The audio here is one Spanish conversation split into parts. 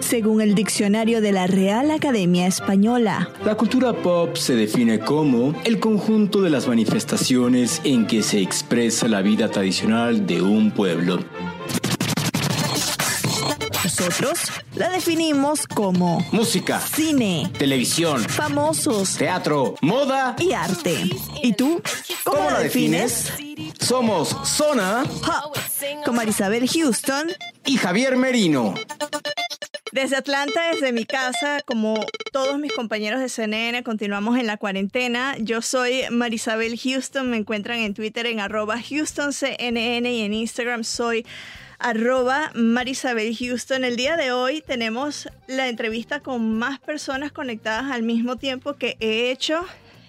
Según el diccionario de la Real Academia Española, La cultura pop se define como el conjunto de las manifestaciones en que se expresa la vida tradicional de un pueblo. Nosotros la definimos como Música, cine, televisión, famosos teatro, moda. y arte. ¿Y tú? ¿Cómo, ¿Cómo la defines? Somos Zona Pop, con Marisabel Houston. y Javier Merino. Desde Atlanta, desde mi casa, como todos mis compañeros de CNN, continuamos en la cuarentena. Yo soy Marisabel Houston, me encuentran en Twitter en arroba HoustonCNN y en Instagram soy arroba Marisabel Houston. El día de hoy tenemos la entrevista con más personas conectadas al mismo tiempo que he hecho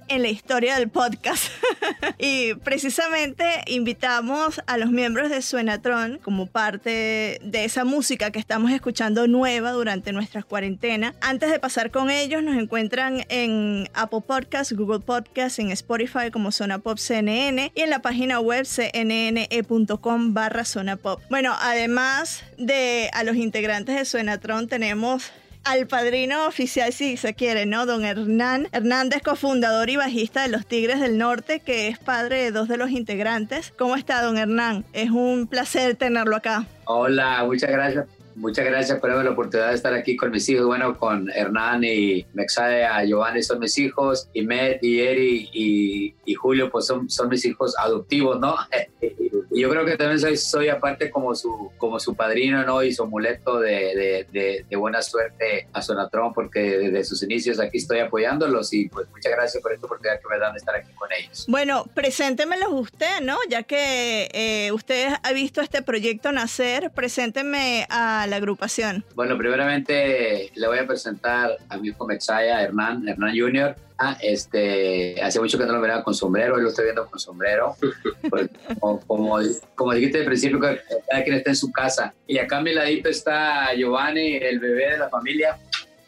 en la historia del podcast. y precisamente invitamos a los miembros de Suenatron como parte de esa música que estamos escuchando nueva durante nuestras cuarentenas. Antes de pasar con ellos, nos encuentran en Apple Podcasts, Google Podcasts, en Spotify como Zona Pop CNN y en la página web cnne.com barra Zona Pop. Bueno, además de a los integrantes de Suenatron, tenemos al padrino oficial, si se quiere, ¿no? Don Hernán Hernández, cofundador y bajista de los Tigres del Norte, que es padre de dos de los integrantes. ¿Cómo está, don Hernán? Es un placer tenerlo acá. Hola, muchas gracias. Muchas gracias por la oportunidad de estar aquí con mis hijos. Bueno, con Hernán y Mexaya, Giovanni son mis hijos, y Met y Eri y, y Julio pues son, son mis hijos adoptivos, ¿no? Y yo creo que también soy, soy aparte como su, como su padrino, ¿no? Y su amuleto de, de, de, de buena suerte a Sonatron, porque desde sus inicios aquí estoy apoyándolos y pues muchas gracias por esta oportunidad que me dan de estar aquí con ellos. Bueno, preséntemelos usted, ¿no? Ya que eh, usted ha visto este proyecto nacer, presénteme a la agrupación. Bueno, primeramente le voy a presentar a mi hijo Mexaya, Hernán, Hernán Jr. Ah, este, hace mucho que no lo miraba con sombrero, hoy lo estoy viendo con sombrero. Pues, como, como, como dijiste al principio, que cada quien está en su casa. Y acá a mi ladito está Giovanni, el bebé de la familia.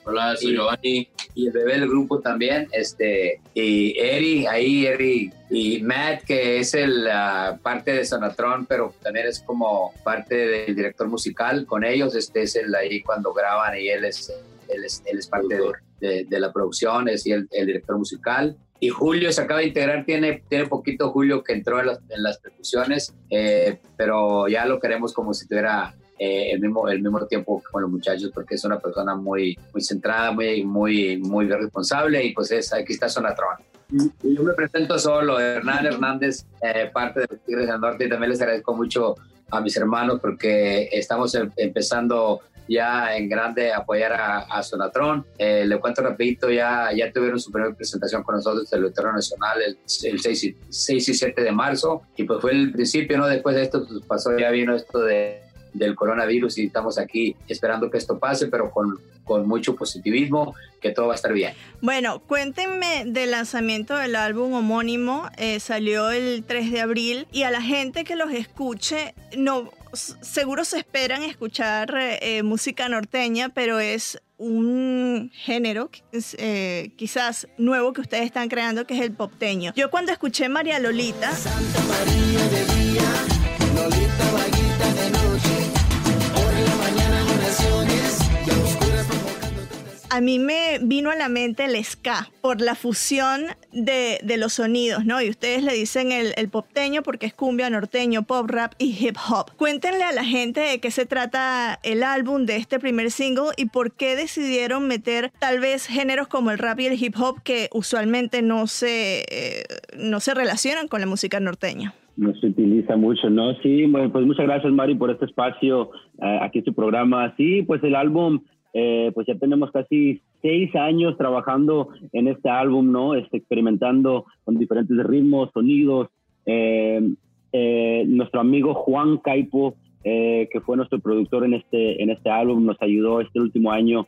Hola, soy Y- Giovanni. Y el bebé del grupo también, este, y Eri, ahí Eri, y Matt, que es el ah, parte de Sonatron, pero también es como parte del director musical con ellos, este es el ahí cuando graban y él es, él es, él es parte de, de- de la producción, es el, el director musical. Y Julio se acaba de integrar, tiene, tiene poquito Julio que entró en las, en las percusiones, eh, pero ya lo queremos como si tuviera eh, el, mismo, el mismo tiempo con los muchachos porque es una persona muy, muy centrada, muy, muy, muy responsable y pues es, aquí está Sonatron. Yo me presento solo, Hernán Hernández, eh, parte de Tigres del Norte y también les agradezco mucho a mis hermanos porque estamos em- empezando ya en grande apoyar a, a Sonatron. Eh, le cuento rapidito, ya, ya tuvieron su primera presentación con nosotros del Auditorio Nacional el, el 6, y, 6 y 7 de marzo y pues fue el principio, ¿no? Después de esto pues, pasó, ya vino esto de, del coronavirus y estamos aquí esperando que esto pase, pero con, con mucho positivismo, que todo va a estar bien. Bueno, cuéntenme del lanzamiento del álbum homónimo. eh, salió el 3 de abril y a la gente que los escuche, no, seguro se esperan escuchar eh, eh, música norteña, pero es un género eh, quizás nuevo que ustedes están creando que es el popteño. Yo cuando escuché María Lolita, a mí me vino a la mente el ska por la fusión de, de los sonidos, ¿no? Y ustedes le dicen el, el popteño porque es cumbia, norteño, pop, rap y hip hop. Cuéntenle a la gente de qué se trata el álbum de este primer single y por qué decidieron meter tal vez géneros como el rap y el hip hop que usualmente no se, eh, no se relacionan con la música norteña. no se utiliza mucho, ¿no? Sí, pues muchas gracias, Mari, por este espacio eh, aquí en tu programa. Sí, pues el álbum, eh, pues ya tenemos casi seis años trabajando en este álbum, ¿no? Este, experimentando con diferentes ritmos, sonidos. Eh, eh, nuestro amigo Juan Caipo, que fue nuestro productor en este, en este álbum, nos ayudó este último año,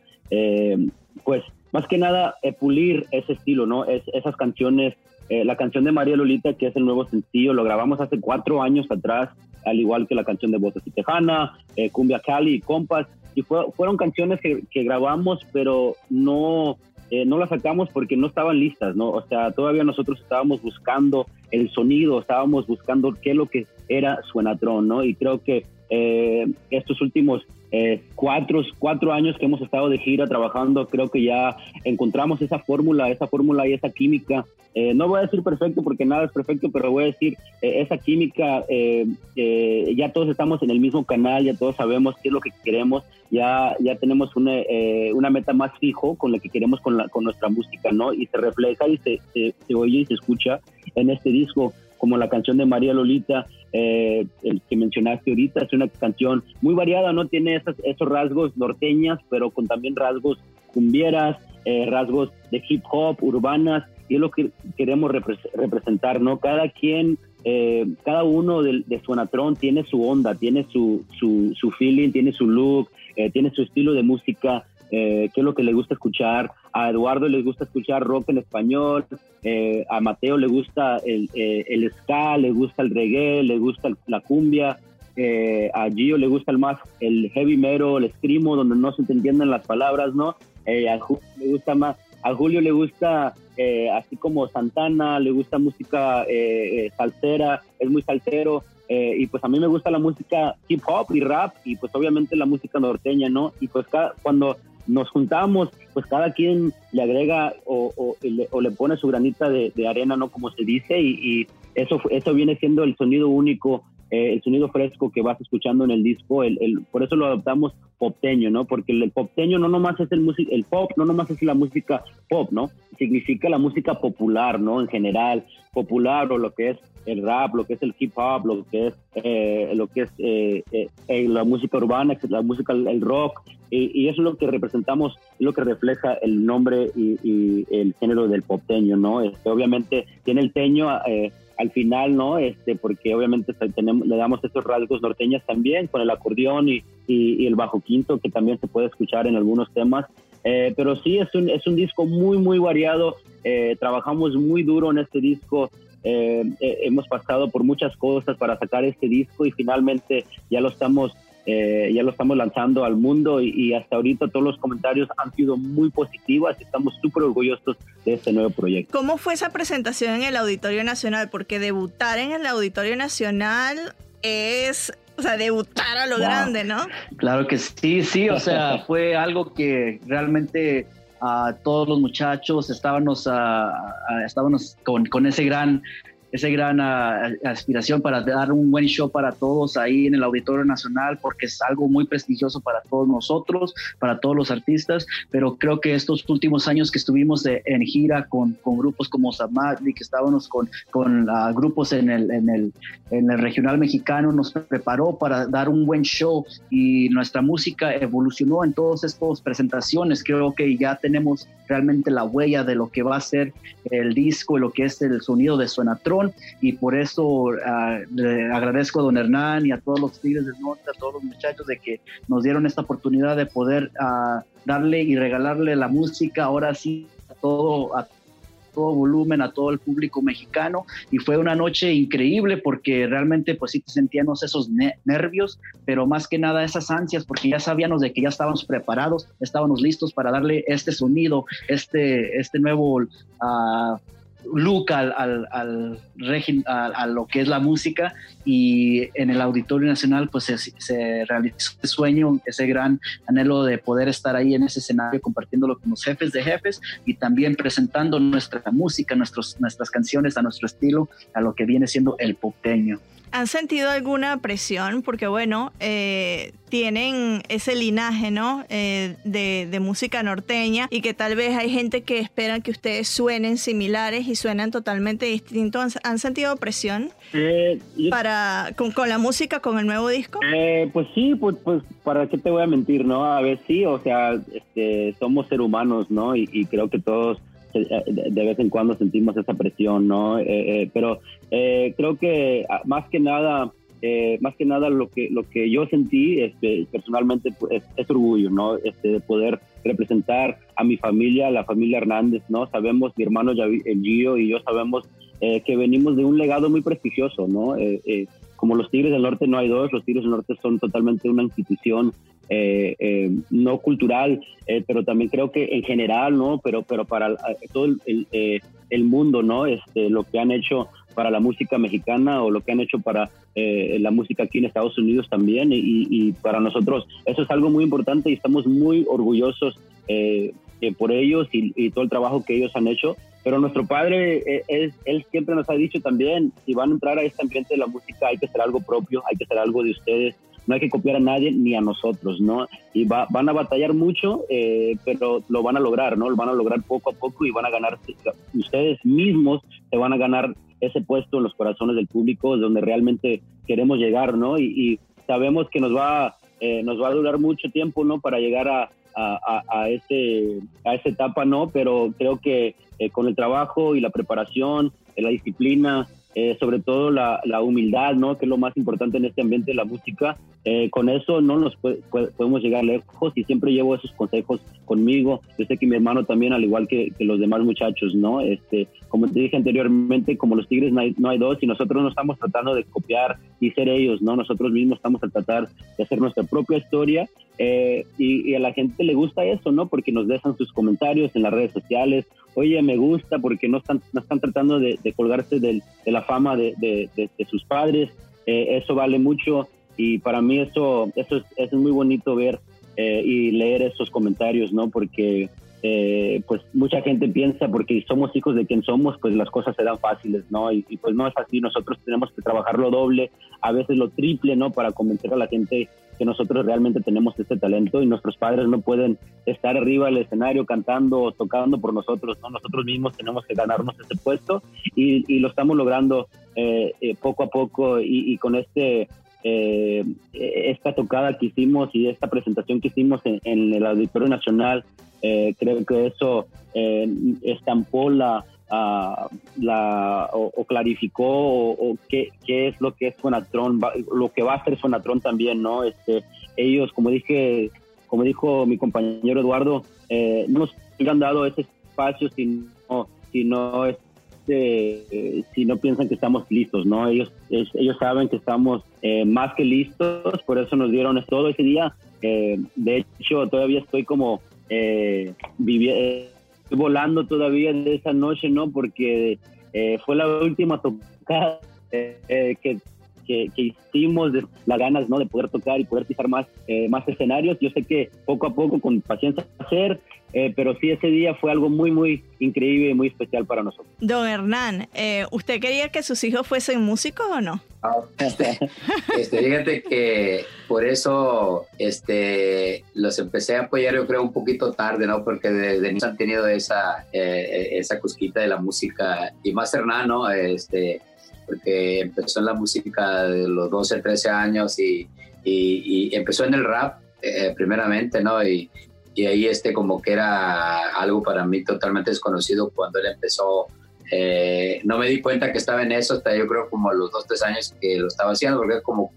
pues más que nada pulir ese estilo, ¿no? Es, esas canciones, la canción de María Lolita, que es el nuevo sencillo, lo grabamos hace cuatro años atrás, al igual que la canción de Voces y Tejana, Cumbia Cali y Compas, y fueron canciones que, que grabamos, pero no eh, no las sacamos porque no estaban listas, ¿no? O sea, todavía nosotros estábamos buscando el sonido, estábamos buscando qué es lo que era Suenatron, ¿no? Y creo que eh, estos últimos eh, cuatro, cuatro años que hemos estado de gira trabajando, creo que ya encontramos esa fórmula, esa fórmula y esa química. Eh, no voy a decir perfecto porque nada es perfecto, pero voy a decir eh, esa química, ya todos estamos en el mismo canal, ya todos sabemos qué es lo que queremos, ya, ya tenemos una, una meta más fijo con la que queremos con, la, con nuestra música, ¿no? Y se refleja y se, se oye y se escucha en este disco como la canción de María Lolita, eh, el que mencionaste ahorita, es una canción muy variada, ¿no? Tiene esos, esos rasgos norteñas, pero con también rasgos cumbieras, eh, rasgos de hip hop, urbanas, y es lo que queremos representar, ¿no? Cada quien, eh, cada uno de, de Suenatrón tiene su onda, tiene su, su, su feeling, tiene su look, tiene su estilo de música, eh, qué es lo que le gusta escuchar. A Eduardo le gusta escuchar rock en español, eh, a Mateo le gusta el, eh, el, ska, le gusta el reggae, le gusta la cumbia, a Gio le gusta el más el heavy metal, el screamo, donde no se entienden las palabras, ¿no? a Julio le gusta más, a Julio le gusta así como Santana, le gusta música salsera, es muy salsero. y pues a mí me gusta la música hip hop y rap y pues obviamente la música norteña, ¿no? Y pues cada, cuando nos juntamos, pues cada quien le agrega o, le, pone su granita de, arena, ¿no? Como se dice, y, eso, eso viene siendo el sonido único, eh, el sonido fresco que vas escuchando en el disco, el, por eso lo adoptamos popteño, ¿no? Porque el, popteño no nomás es el, el pop, no nomás es la música pop, ¿no? Significa la música popular, ¿no? En general, popular o lo que es el rap, lo que es el hip hop, lo que es eh, lo que es eh, eh, la música urbana, la música, el rock, y, eso es lo que representamos, lo que refleja el nombre y, el género del popteño, ¿no? Este, obviamente tiene el teño al final, ¿no? Este, porque obviamente tenemos, le damos estos rasgos norteños también, con el acordeón y, el bajo quinto, que también se puede escuchar en algunos temas. Pero sí, es un, es un disco muy, muy variado. trabajamos muy duro en este disco. Eh, eh, hemos pasado por muchas cosas para sacar este disco y finalmente ya lo estamos eh, ya lo estamos lanzando al mundo y, hasta ahorita todos los comentarios han sido muy positivos y estamos súper orgullosos de este nuevo proyecto. ¿Cómo fue esa presentación en el Auditorio Nacional? Porque debutar en el Auditorio Nacional es, o sea, debutar a lo grande, ¿no? Claro que sí, sí, o sea, fue algo que realmente a todos los muchachos, estábamos, estábamos con, con ese gran esa gran ah, aspiración para dar un buen show para todos ahí en el Auditorio Nacional, porque es algo muy prestigioso para todos nosotros, para todos los artistas, pero creo que estos últimos años que estuvimos en gira con, con, grupos como Samadli, que estábamos con, con uh, grupos en el, en, el, en el regional mexicano, nos preparó para dar un buen show. Y nuestra música evolucionó en todas estas presentaciones. Creo que ya tenemos realmente la huella de lo que va a ser el disco, lo que es el sonido de Y por eso ah, le agradezco a don Hernán y a todos los Tigres del Norte, a todos los muchachos de que nos dieron esta oportunidad de poder uh, darle y regalarle la música ahora sí a todo, a todo volumen a todo el público mexicano. Y fue una noche increíble porque realmente pues sí sentíamos esos nervios, pero más que nada esas ansias porque ya sabíamos de que ya estábamos preparados, estábamos listos para darle este sonido, este, este nuevo... Uh, look al, al, al a, lo que es la música y en el Auditorio Nacional pues se, realizó ese sueño, ese gran anhelo de poder estar ahí en ese escenario compartiéndolo con los jefes de jefes y también presentando nuestra música, nuestros, nuestras canciones a nuestro estilo, a lo que viene siendo el popteño. ¿Han sentido alguna presión? Porque bueno, eh, tienen ese linaje, ¿no? Eh, de, música norteña y que tal vez hay gente que espera que ustedes suenen similares y suenan totalmente distintos. ¿Han, sentido presión eh, para con, la música, con el nuevo disco? pues sí, pues, pues para qué te voy a mentir, ¿no? A ver, sí, o sea, este, somos seres humanos, ¿no? Y, y creo que todos de vez en cuando sentimos esa presión, ¿no? pero creo que ah, más que nada eh, más que nada lo que lo que yo sentí este, personalmente pues, es, orgullo no este, de poder representar a mi familia la familia Hernández no sabemos mi hermano el Gio y yo sabemos eh, que venimos de un legado muy prestigioso no eh, como los Tigres del Norte no hay dos los Tigres del Norte son totalmente una institución no cultural pero también creo que en general no pero pero para todo el, el mundo no este lo que han hecho para la música mexicana o lo que han hecho para eh, la música aquí en Estados Unidos también y, para nosotros eso es algo muy importante y estamos muy orgullosos eh, eh, por ellos y, todo el trabajo que ellos han hecho. Pero nuestro padre, es, él siempre nos ha dicho también, si van a entrar a este ambiente de la música hay que hacer algo propio, hay que hacer algo de ustedes, no hay que copiar a nadie ni a nosotros, ¿no? Y van a batallar mucho, pero lo van a lograr, ¿no? Lo van a lograr poco a poco y van a ganar, ustedes mismos se van a ganar ese puesto en los corazones del público, donde realmente queremos llegar, ¿no? Y, sabemos que nos va, eh, nos va a durar mucho tiempo, ¿no? Para llegar a, a, ese, a esa etapa, ¿no? Pero creo que eh, con el trabajo y la preparación, la disciplina, eh, sobre todo la, la, humildad, ¿no? Que es lo más importante en este ambiente de la música. Eh, con eso no nos podemos llegar lejos y siempre llevo esos consejos conmigo. Yo sé que mi hermano también, al igual que, los demás muchachos, ¿no? Este, como te dije anteriormente, como los Tigres no hay, no hay, dos y nosotros no estamos tratando de copiar y ser ellos, ¿no? Nosotros mismos estamos a tratar de hacer nuestra propia historia eh, y, a la gente le gusta eso, ¿no? Porque nos dejan sus comentarios en las redes sociales. Oye, me gusta porque no están, no están tratando de, colgarse de la fama de, sus padres. Eh, eso vale mucho y para mí eso, eso, es, muy bonito ver eh, y leer esos comentarios, ¿no? Porque eh, pues mucha gente piensa porque somos hijos de quien somos, pues las cosas se dan fáciles, ¿no? Y, pues no es así, nosotros tenemos que trabajar lo doble, a veces lo triple, ¿no? Para convencer a la gente que nosotros realmente tenemos este talento y nuestros padres no pueden estar arriba del escenario cantando o tocando por nosotros, ¿no? Nosotros mismos tenemos que ganarnos ese puesto y, lo estamos logrando eh, eh, poco a poco y, con este esta tocada que hicimos y esta presentación que hicimos en el Auditorio Nacional eh, creo que eso eh, estampó la, la o, clarificó o, qué, es lo que es Fonatron, lo que va a ser Fonatron también, ¿no? Este, ellos, como dije, como dijo mi compañero Eduardo, eh, no nos han dado ese espacio si no, si no, este, si no piensan que estamos listos, ¿no? Ellos, ellos saben que estamos más que listos, por eso nos dieron todo ese día. de hecho, todavía estoy como eh, viví, eh, volando todavía de esa noche, ¿no? Porque eh, fue la última tocada eh, que, que, hicimos, de, las ganas, ¿no? De poder tocar y poder pisar más, más escenarios. Yo sé que poco a poco, con paciencia, hacer, pero sí ese día fue algo muy, muy increíble y muy especial para nosotros. Don Hernán, ¿usted quería que sus hijos fuesen músicos o no? este, fíjate que por eso este, los empecé a apoyar yo creo un poquito tarde, ¿no? Porque desde niños han tenido esa, eh, esa cusquita de la música y más Hernán, Este, porque empezó en la música de los 12, 13 años y, y, empezó en el rap eh, primeramente, ¿no? Y, y ahí este como que era algo para mí totalmente desconocido cuando él empezó eh, no me di cuenta que estaba en eso hasta yo creo como a los dos, tres años que lo estaba haciendo, porque como,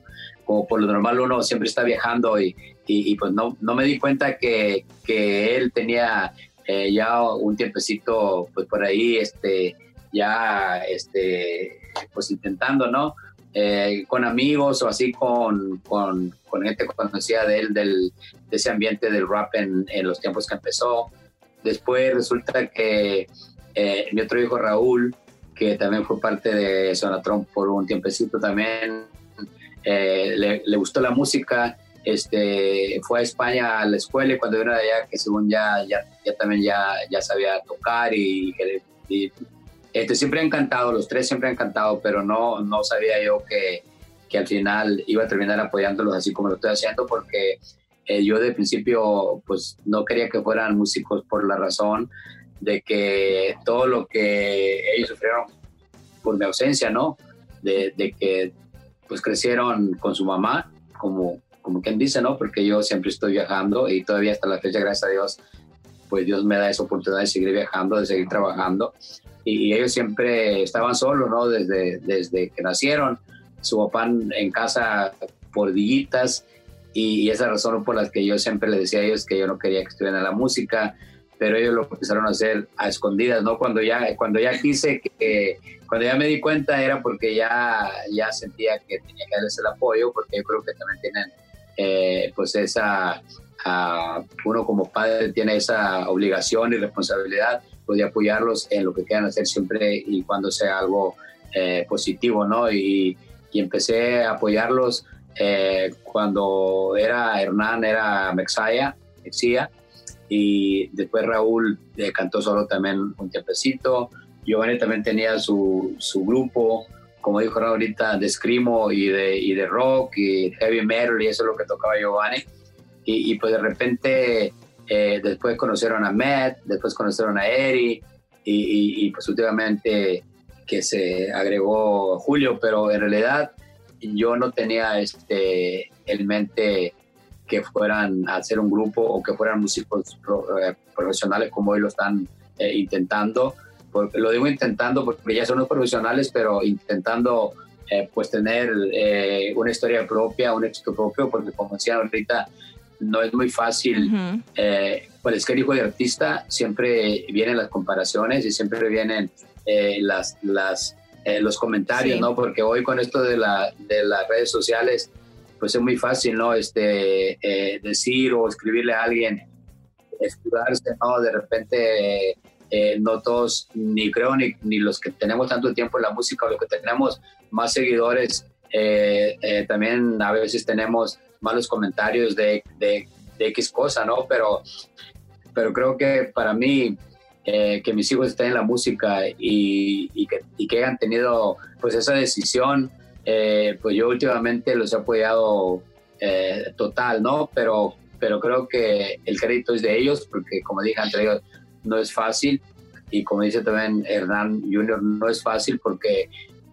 como por lo normal uno siempre está viajando y, y, pues no, no me di cuenta que, que él tenía eh, ya un tiempecito pues por ahí, este, ya, este, pues intentando, ¿no? Eh, con amigos o así con, con, con, gente conocida de él, del, de ese ambiente del rap en, en los tiempos que empezó. Después resulta que eh, mi otro hijo Raúl, que también fue parte de Sonatron por un tiempecito también, eh, le, gustó la música, este, fue a España a la escuela y cuando vino de allá, que según ya, ya, ya también ya, ya sabía tocar y, este, siempre ha encantado, los tres siempre han encantado, pero no, no sabía yo que, que al final iba a terminar apoyándolos así como lo estoy haciendo porque eh, yo de principio pues no quería que fueran músicos por la razón de que todo lo que ellos sufrieron por mi ausencia, ¿no? De, que pues crecieron con su mamá, como, como quien dice, ¿no? Porque yo siempre estoy viajando y todavía hasta la fecha, gracias a Dios, pues Dios me da esa oportunidad de seguir viajando, de seguir trabajando. Y, ellos siempre estaban solos, ¿no? Desde, desde que nacieron, su papá en casa por dillitas y, esa razón por la que yo siempre les decía a ellos que yo no quería que estuvieran la música, pero ellos lo empezaron a hacer a escondidas, ¿no? Cuando ya, cuando ya quise, que, cuando ya me di cuenta era porque ya, ya sentía que tenía que darles el apoyo, porque yo creo que también tienen eh, pues esa, uno como padre tiene esa obligación y responsabilidad pues, de apoyarlos en lo que quieran hacer siempre y cuando sea algo eh, positivo, ¿no? Y, y, empecé a apoyarlos eh, cuando era Hernán, era Mexaya, Mexia, y después Raúl eh, cantó solo también un tiempecito. Giovanni también tenía su, su grupo, como dijo ahorita, de screamo y de, y de rock y heavy metal, y eso es lo que tocaba Giovanni. Y, y pues de repente eh, después conocieron a Matt, después conocieron a Eri, y, y, pues últimamente que se agregó Julio, pero en realidad yo no tenía este, en mente que fueran a hacer un grupo o que fueran músicos eh, profesionales como hoy lo están eh, intentando. Lo digo intentando porque ya son los profesionales, pero intentando eh, pues tener una historia propia, un éxito propio, porque como decía ahorita, no es muy fácil. pues es que el hijo de artista siempre vienen las comparaciones y siempre vienen las, las, los comentarios, ¿no? Porque hoy con esto de, la, de las redes sociales, pues es muy fácil, ¿no? Este, eh, decir o escribirle a alguien, escudarse, ¿no? De repente, eh, no todos, ni creo, ni, ni, los que tenemos tanto tiempo en la música o los que tenemos más seguidores, eh, también a veces tenemos malos comentarios de, de, X cosa, ¿no? Pero, pero creo que para mí, que mis hijos estén en la música y, que, y que hayan tenido pues esa decisión, eh, pues yo últimamente los he apoyado eh, total, ¿no? Pero, pero creo que el crédito es de ellos, porque como dije antes, no es fácil. Y como dice también Hernán Junior, no es fácil porque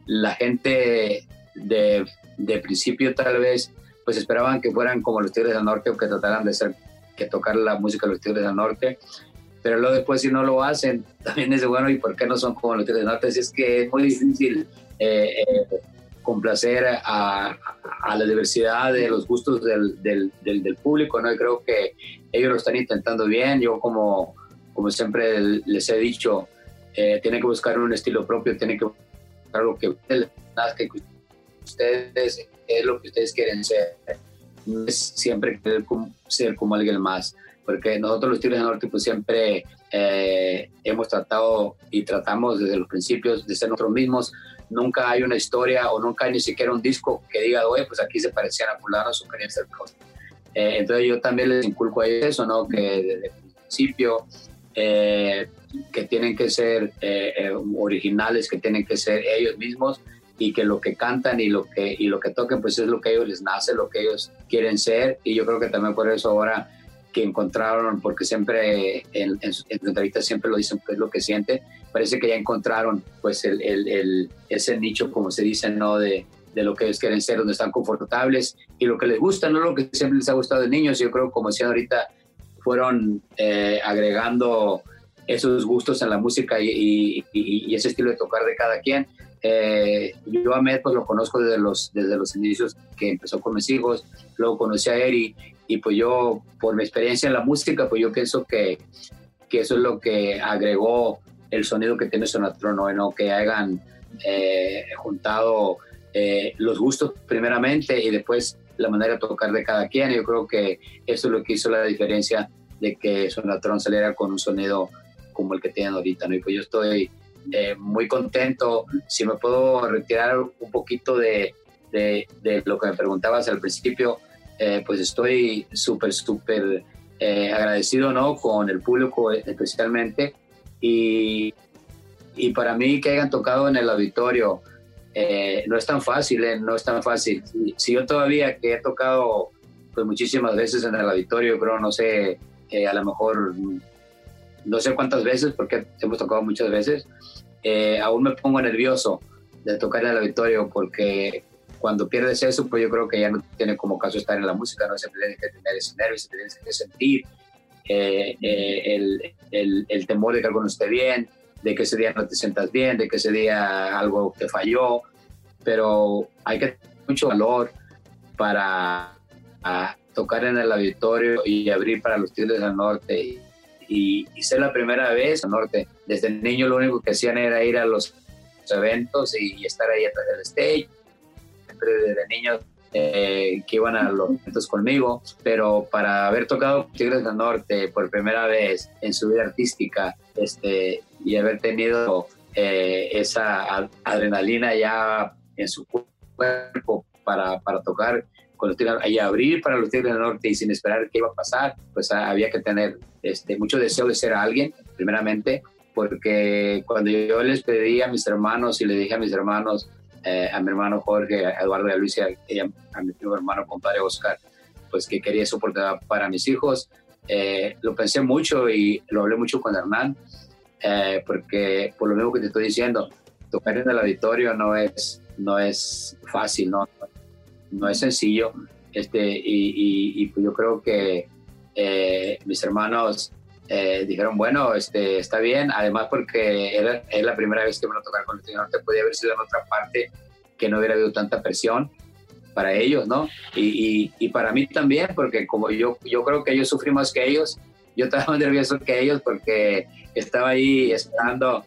la gente de, de principio tal vez pues esperaban que fueran como los Tigres del Norte o que trataran de ser, que tocar la música de los Tigres del Norte. Pero luego después si no lo hacen, también es bueno, ¿y por qué no son como los Tigres del Norte? Es que es muy difícil eh, complacer a, a, la diversidad de los gustos del, del, del, público, ¿no? Y creo que ellos lo están intentando bien. Yo, como, como siempre les he dicho, eh, tienen que buscar un estilo propio, tienen que buscar lo que ustedes, es lo que ustedes quieren ser. No es siempre querer ser como alguien más, porque nosotros los Tigres del Norte pues siempre eh, hemos tratado y tratamos desde los principios de ser nosotros mismos, nunca hay una historia o nunca hay ni siquiera un disco que diga, oye, pues aquí se parecían a fulanos o querían ser cosas. Eh, entonces yo también les inculco a eso, ¿no? Que desde el principio eh, que tienen que ser eh, originales, que tienen que ser ellos mismos y que lo que cantan y lo que, y lo que toquen pues es lo que ellos les nace, lo que ellos quieren ser y yo creo que también por eso ahora que encontraron, porque siempre en, en, en entrevistas siempre lo dicen, pues lo que siente, parece que ya encontraron pues el, el, ese nicho, como se dice, ¿no? De, de, lo que ellos quieren ser, donde están confortables y lo que les gusta, no lo que siempre les ha gustado de niños. Yo creo, como decían ahorita, fueron eh, agregando esos gustos en la música y, y, ese estilo de tocar de cada quien. Eh, yo a Med pues lo conozco desde los, desde los inicios que empezó con mis hijos, luego conocí a Eri y pues yo por mi experiencia en la música pues yo pienso que, que eso es lo que agregó el sonido que tiene Sonatron, ¿no? que hayan eh, juntado eh, los gustos primeramente y después la manera de tocar de cada quien. Yo creo que eso es lo que hizo la diferencia de que Sonatron saliera con un sonido como el que tienen ahorita. ¿no? Y pues yo estoy eh, muy contento. Si me puedo retirar un poquito de, de, lo que me preguntabas al principio, pues estoy súper, súper agradecido ¿no? con el público especialmente y, y para mí que hayan tocado en el auditorio eh, no es tan fácil, eh, no es tan fácil. Si, yo todavía que he tocado pues muchísimas veces en el auditorio, pero no sé, eh, a lo mejor no sé cuántas veces, porque hemos tocado muchas veces, aún me pongo nervioso de tocar en el auditorio porque cuando pierdes eso, pues yo creo que ya no tiene como caso estar en la música, no se tiene que tener ese nervio, se tiene que sentir eh, el, el, el, temor de que algo no esté bien, de que ese día no te sientas bien, de que ese día algo te falló, pero hay que tener mucho valor para tocar en el auditorio y abrir para los Tigres del Norte. Y, ser la primera vez al norte. Desde niño lo único que hacían era ir a los eventos y, estar ahí atrás del stage. Siempre desde niños eh, que iban a los eventos conmigo, pero para haber tocado Tigres del Norte por primera vez en su vida artística este, y haber tenido eh, esa adrenalina ya en su cuerpo para, para tocar con los Tigres y abrir para los Tigres del Norte y sin esperar qué iba a pasar, pues ah, había que tener este, mucho deseo de ser alguien, primeramente, porque cuando yo les pedí a mis hermanos y le dije a mis hermanos, eh, a mi hermano Jorge, a Eduardo y a Luis y a, a, mi primo hermano compadre Oscar, pues que quería esa oportunidad para mis hijos, eh, lo pensé mucho y lo hablé mucho con Hernán, eh, porque por lo mismo que te estoy diciendo, tocar en el auditorio no es, no es fácil, no, no es sencillo. Este, y, pues yo creo que eh, mis hermanos eh, dijeron, bueno, este, está bien, además porque era, es la primera vez que van a tocar con el Norte, podía haber sido en otra parte que no hubiera habido tanta presión para ellos, ¿no? Y, y, para mí también, porque como yo, yo creo que yo sufrí más que ellos, yo estaba más nervioso que ellos porque estaba ahí esperando,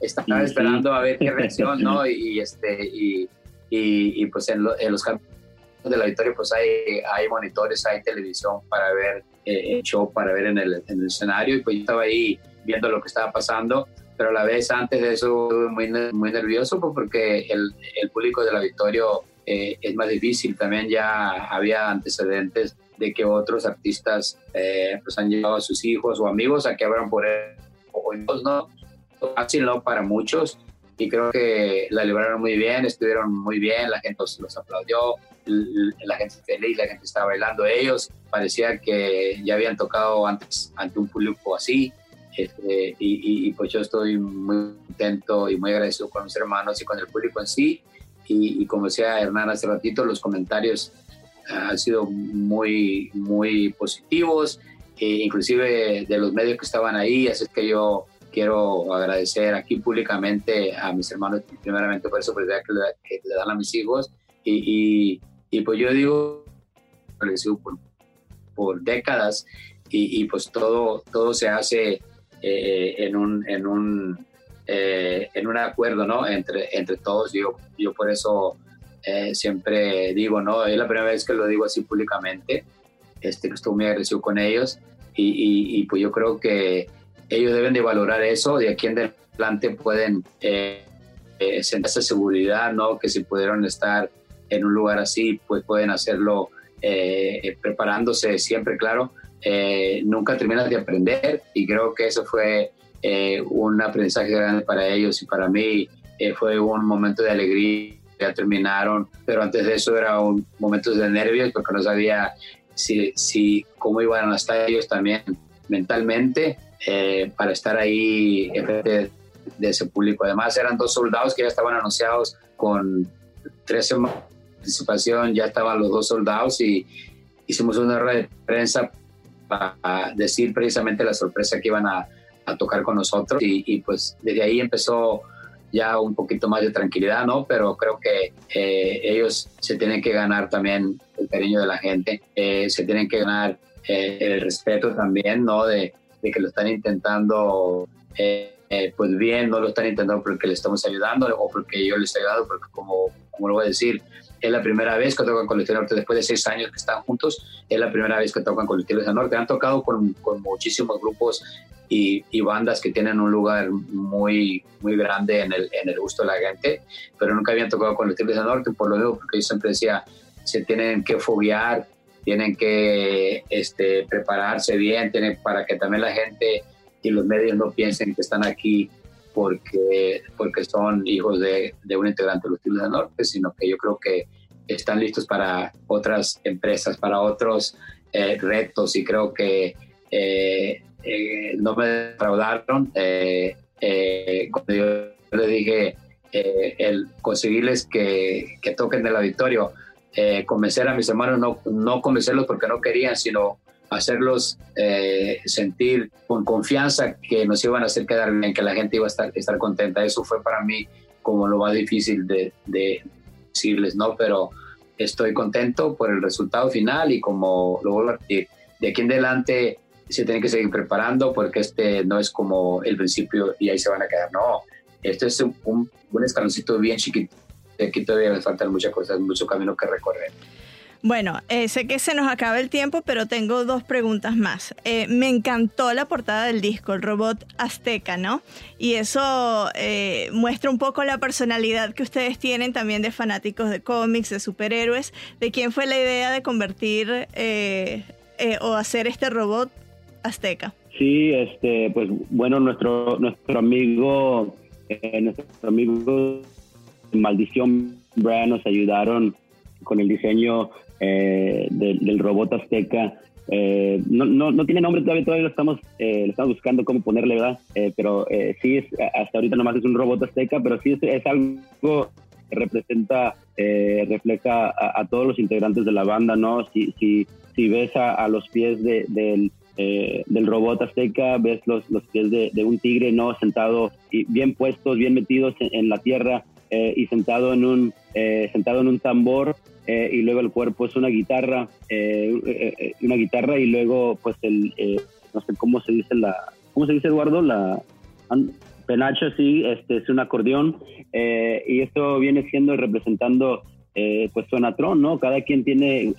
estaba esperando a ver qué reacción, ¿no? Y, este, y, y, pues en, en los del auditorio pues hay, hay monitores, hay televisión para ver eh, el show, para ver en el, en el, escenario y pues yo estaba ahí viendo lo que estaba pasando, pero a la vez antes de eso muy, muy nervioso pues, porque el, el público del auditorio eh, es más difícil, también ya había antecedentes de que otros artistas eh, pues han llevado a sus hijos o amigos a que abran por él, o no, fácil no para muchos, y creo que la libraron muy bien, estuvieron muy bien, la gente los, aplaudió, la gente feliz, la gente estaba bailando ellos, parecía que ya habían tocado antes ante un público así, este, y, pues yo estoy muy contento y muy agradecido con mis hermanos y con el público en sí, y, como decía Hernán hace ratito, los comentarios ah, han sido muy, muy positivos, e inclusive de los medios que estaban ahí, así que yo quiero agradecer aquí públicamente a mis hermanos, primeramente por esa oportunidad que le, que le dan a mis hijos. Y, y, pues yo digo, por, por décadas y, y, pues todo, todo se hace eh, en, un, en, un, eh, en un acuerdo ¿no? entre, entre todos. Yo, yo por eso eh, siempre digo, ¿no? es la primera vez que lo digo así públicamente, este, estoy muy agradecido con ellos y, y pues yo creo que ellos deben de valorar eso, de aquí en adelante pueden eh, eh, sentirse seguridad, ¿no? Que si pudieron estar en un lugar así, pues pueden hacerlo eh, preparándose siempre, claro. nunca terminas de aprender y creo que eso fue un aprendizaje grande para ellos y para mí fue un momento de alegría. Ya terminaron, pero antes de eso era un momento de nervios porque no sabía si, si cómo iban a estar ellos también mentalmente eh, para estar ahí en frente de ese público. Además, eran dos soldados que ya estaban anunciados con tres semanas participación, ya estaban los dos soldados y hicimos una rueda de prensa para decir precisamente la sorpresa que iban a, a tocar con nosotros y, pues desde ahí empezó ya un poquito más de tranquilidad, ¿no? Pero creo que eh, ellos se tienen que ganar también el cariño de la gente, eh, se tienen que ganar el respeto también, ¿no? De, de que lo están intentando eh, eh, pues bien, no lo están intentando porque le estamos ayudando o porque yo les he ayudado, porque como, como lo voy a decir, es la primera vez que tocan con Norte después de seis años que están juntos, es la primera vez que tocan con del Norte. Han tocado con, con muchísimos grupos y, y, bandas que tienen un lugar muy, muy grande en el, en el gusto de la gente, pero nunca habían tocado con del Norte, por lo menos porque yo siempre decía, se tienen que foguear tienen que este, prepararse bien, tienen, para que también la gente y los medios no piensen que están aquí porque, porque son hijos de, de un integrante de los Tigres del Norte, sino que yo creo que están listos para otras empresas, para otros eh, retos y creo que eh, eh, no me defraudaron. yo le dije el conseguirles que, que toquen el auditorio, convencer a mis hermanos, no, no convencerlos porque no querían, sino hacerlos eh, sentir con confianza que nos iban a hacer quedar bien, que la gente iba a estar, estar contenta. Eso fue para mí como lo más difícil de ¿no? Pero estoy contento por el resultado final y como lo vuelvo a decir, de aquí en adelante se tienen que seguir preparando porque este no es como el principio y ahí se van a quedar. No, esto es un, un, escaloncito bien chiquito. Aquí todavía me faltan muchas cosas, mucho camino que recorrer. Bueno, eh, sé que se nos acaba el tiempo, pero tengo dos preguntas más. Eh, me encantó la portada del disco, el robot azteca, ¿no? Y eso eh, muestra un poco la personalidad que ustedes tienen también de fanáticos de cómics, de superhéroes. ¿De quién fue la idea de convertir o hacer este robot azteca? Sí, este, pues bueno, nuestro, nuestro amigo, nuestro amigo Maldición Brand nos ayudaron con el diseño eh, del, robot azteca. Eh, no, no, no, tiene nombre todavía, todavía lo estamos, eh, lo estamos buscando cómo ponerle, ¿verdad? pero sí, es, hasta ahorita nomás es un robot azteca, pero sí es, algo que representa, refleja a, todos los integrantes de la banda, ¿no? Si, si, si ves a, los pies de, del, del robot azteca, ves los, los pies de, un tigre, ¿no? Sentado y bien puestos, bien metidos en, la tierra y sentado en un, sentado en un tambor. Eh, y luego el cuerpo es una guitarra, eh, eh, una guitarra y luego pues el, no sé cómo se dice la, ¿cómo se dice Eduardo? La penacho, sí, este es un acordeón y esto viene siendo representando pues Sonatron, ¿no? Cada quien tiene,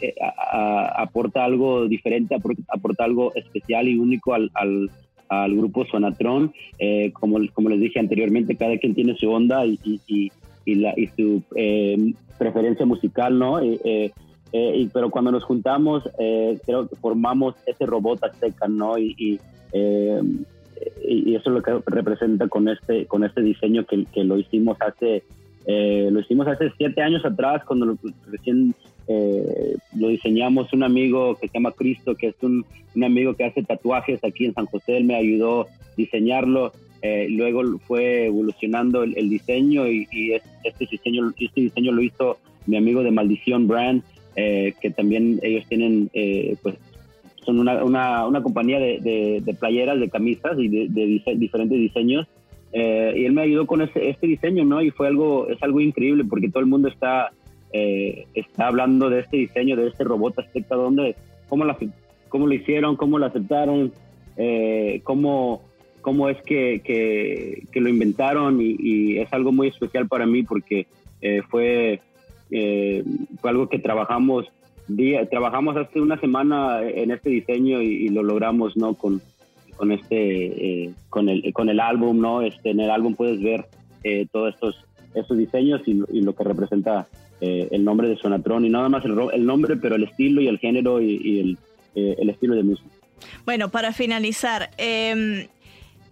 aporta algo diferente, aporta, algo especial y único al, al, al grupo Sonatron. como, como les dije anteriormente, cada quien tiene su onda y, y, y, la, y su preferencia musical, ¿no? Eh, eh, pero cuando nos juntamos, eh, creo que formamos ese robot azteca, ¿no? Y, y, eso es lo que representa con este, con este diseño que, que lo hicimos hace, lo hicimos hace siete años atrás, cuando recién lo diseñamos un amigo que se llama Cristo, que es un, un, amigo que hace tatuajes aquí en San José, él me ayudó a diseñarlo. Eh, luego fue evolucionando el, diseño y, este diseño este diseño lo hizo mi amigo de Maldición Brand, eh, que también ellos tienen, eh, pues, son una, una, compañía de, de, playeras, de camisas y de, diferentes diseños. y él me ayudó con este, este diseño, ¿no? Y fue algo, es algo increíble porque todo el mundo está, está hablando de este diseño, de este robot azteca, donde, cómo, la, cómo lo hicieron, cómo lo aceptaron, cómo cómo es que, que, lo inventaron y, es algo muy especial para mí porque eh, fue, eh, fue algo que trabajamos día, trabajamos hace una semana en este diseño y, lo logramos no con, con este eh, con el con el álbum no este en el álbum puedes ver todos estos estos diseños y, lo que representa el nombre de Sonatron y nada más el, el, nombre pero el estilo y el género y, el, el estilo de música bueno, para finalizar, eh,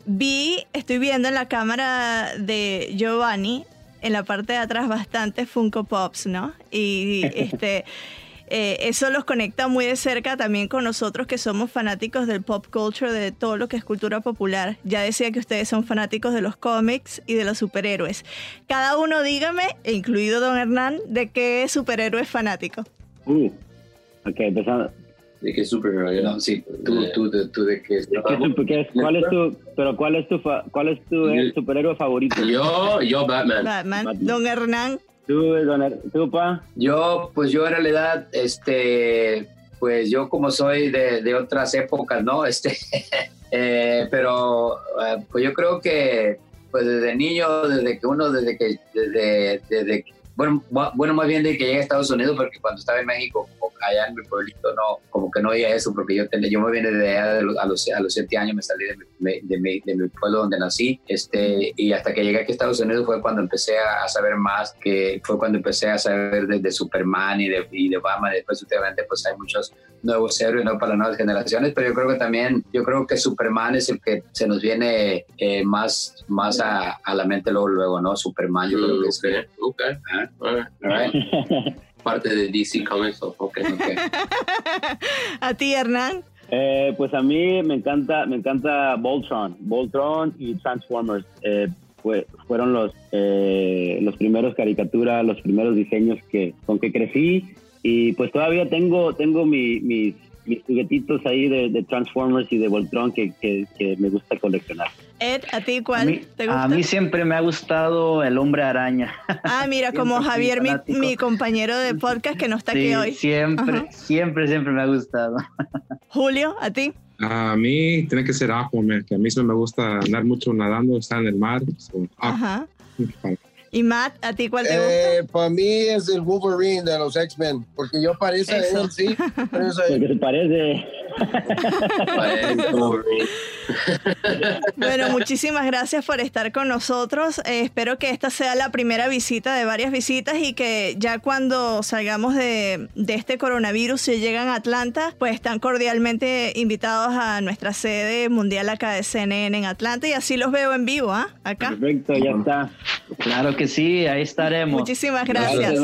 vi, estoy viendo en la cámara de Giovanni, en la parte de atrás, bastante Funko Pops, ¿no? Y este. Eh, eso los conecta muy de cerca también con nosotros que somos fanáticos del pop culture, de todo lo que es cultura popular. Ya decía que ustedes son fanáticos de los cómics y de los superhéroes. Cada uno dígame, incluido don Hernán, de qué superhéroe es fanático. Uh, ok, empezando, ¿De qué superhéroe? No, sí, tú, eh, tú, tú, tú, de qué es. ¿Cuál es tu, pero cuál es tu, cuál es tu eh, superhéroe favorito? Yo, yo Batman. Batman. Don Hernán. ¿Tú, don, tú, pa? Yo, pues yo en realidad, este, pues yo como soy de, de otras épocas, ¿no? Este, eh, pero pues yo creo que pues desde niño, desde que uno, desde que, desde, desde bueno, bueno, más bien de que llegué a Estados Unidos, porque cuando estaba en México, allá en mi pueblito, no, como que no oía eso, porque yo, tenía, yo me vine de allá a, los, a los siete años, me salí de mi, de, mi, de mi, pueblo donde nací, este, y hasta que llegué aquí a Estados Unidos fue cuando empecé a, saber más, que fue cuando empecé a saber de, Superman y de, y de Obama, después últimamente pues hay muchos nuevos héroes ¿no? para las nuevas generaciones, pero yo creo que también, yo creo que Superman es el que se nos viene eh, más, más a, a, la mente luego, luego, ¿no? Superman, yo creo que es... Okay. Okay. parte de DC Comics. Okay, okay. ¿A ti, Hernán? Eh, pues a mí me encanta, me encanta Voltron, Voltron y Transformers. Eh, fueron los, eh, los primeros caricaturas, los primeros diseños que, con que crecí y pues todavía tengo, tengo mi, mis, mis juguetitos ahí de, Transformers y de Voltron que, que, me gusta coleccionar. Ed, ¿a ti cuál te gusta? A mí siempre me ha gustado el hombre araña. Ah, mira, como Javier, mi, mi, compañero de podcast que no está aquí hoy. Siempre, siempre, siempre me ha gustado. Julio, ¿a ti? A mí tiene que ser Aquaman, que a mí me gusta andar mucho nadando, estar en el mar. Ajá. Y Matt, ¿a ti cuál te eh, Para mí es el Wolverine de los X-Men, porque yo parece a él, sí. Pero se parece. bueno, muchísimas gracias por estar con nosotros. Eh, espero que esta sea la primera visita de varias visitas y que ya cuando salgamos de, este coronavirus, si llegan a Atlanta, pues están cordialmente invitados a nuestra sede mundial acá de CNN en Atlanta y así los veo en vivo, ¿ah? Acá. Perfecto, ya está. Claro que sí, ahí estaremos. Muchísimas gracias.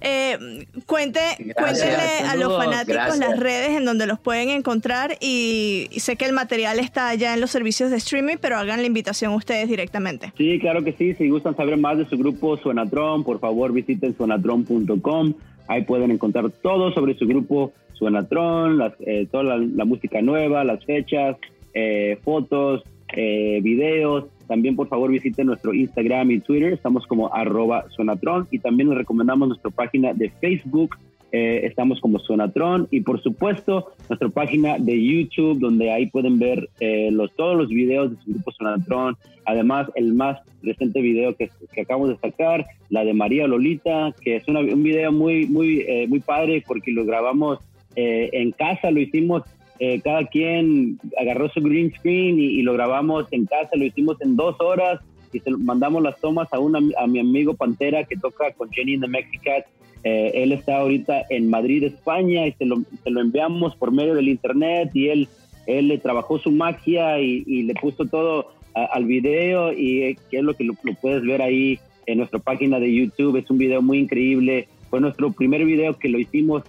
Eh, cuente, cuéntenle a los fanáticos las redes en donde los pueden encontrar y, sé que el material está allá en los servicios de streaming, pero hagan la invitación ustedes directamente. Sí, claro que sí. Si gustan saber más de su grupo Suenatron, por favor visiten suenatron.com. Ahí pueden encontrar todo sobre su grupo Suenatron, eh, toda la, música nueva, las fechas, eh, fotos, eh, videos también por favor visiten nuestro Instagram y Twitter, estamos como arroba Sonatron y también les recomendamos nuestra página de Facebook, eh, estamos como Sonatron y por supuesto nuestra página de YouTube donde ahí pueden ver eh, los, todos los videos de su grupo Sonatron, además el más reciente video que, que acabamos de sacar, la de María Lolita, que es un video muy, muy, eh, muy padre porque lo grabamos en casa, lo hicimos eh, cada quien agarró su green screen y, lo grabamos en casa, lo hicimos en dos horas y se mandamos las tomas a, a mi amigo Pantera que toca con Jenny in the Mexicat. Eh, él está ahorita en Madrid, España, y se lo, enviamos por medio del internet y él, él le trabajó su magia y, le puso todo al video y eh, que es lo que lo, lo puedes ver ahí en nuestra página de YouTube. Es un video muy increíble. Fue nuestro primer video que lo hicimos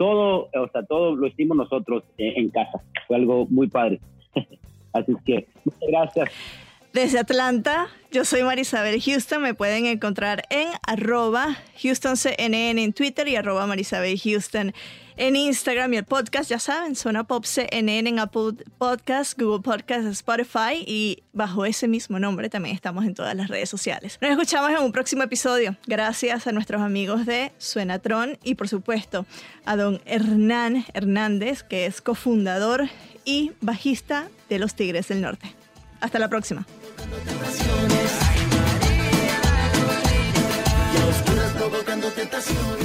todo, o sea, todo lo hicimos nosotros en, casa. Fue algo muy padre. Así que, muchas gracias. Desde Atlanta, yo soy Marisabel Houston. Me pueden encontrar en arroba HoustonCNN en Twitter y arroba Marisabel Houston en Instagram y el podcast, ya saben, Zona Pop CNN en Apple Podcast, Google Podcast, Spotify y bajo ese mismo nombre también estamos en todas las redes sociales. Nos escuchamos en un próximo episodio. Gracias a nuestros amigos de Suenatron y por supuesto a don Hernán Hernández, que es cofundador y bajista de los Tigres del Norte. Hasta la próxima. tentaciones.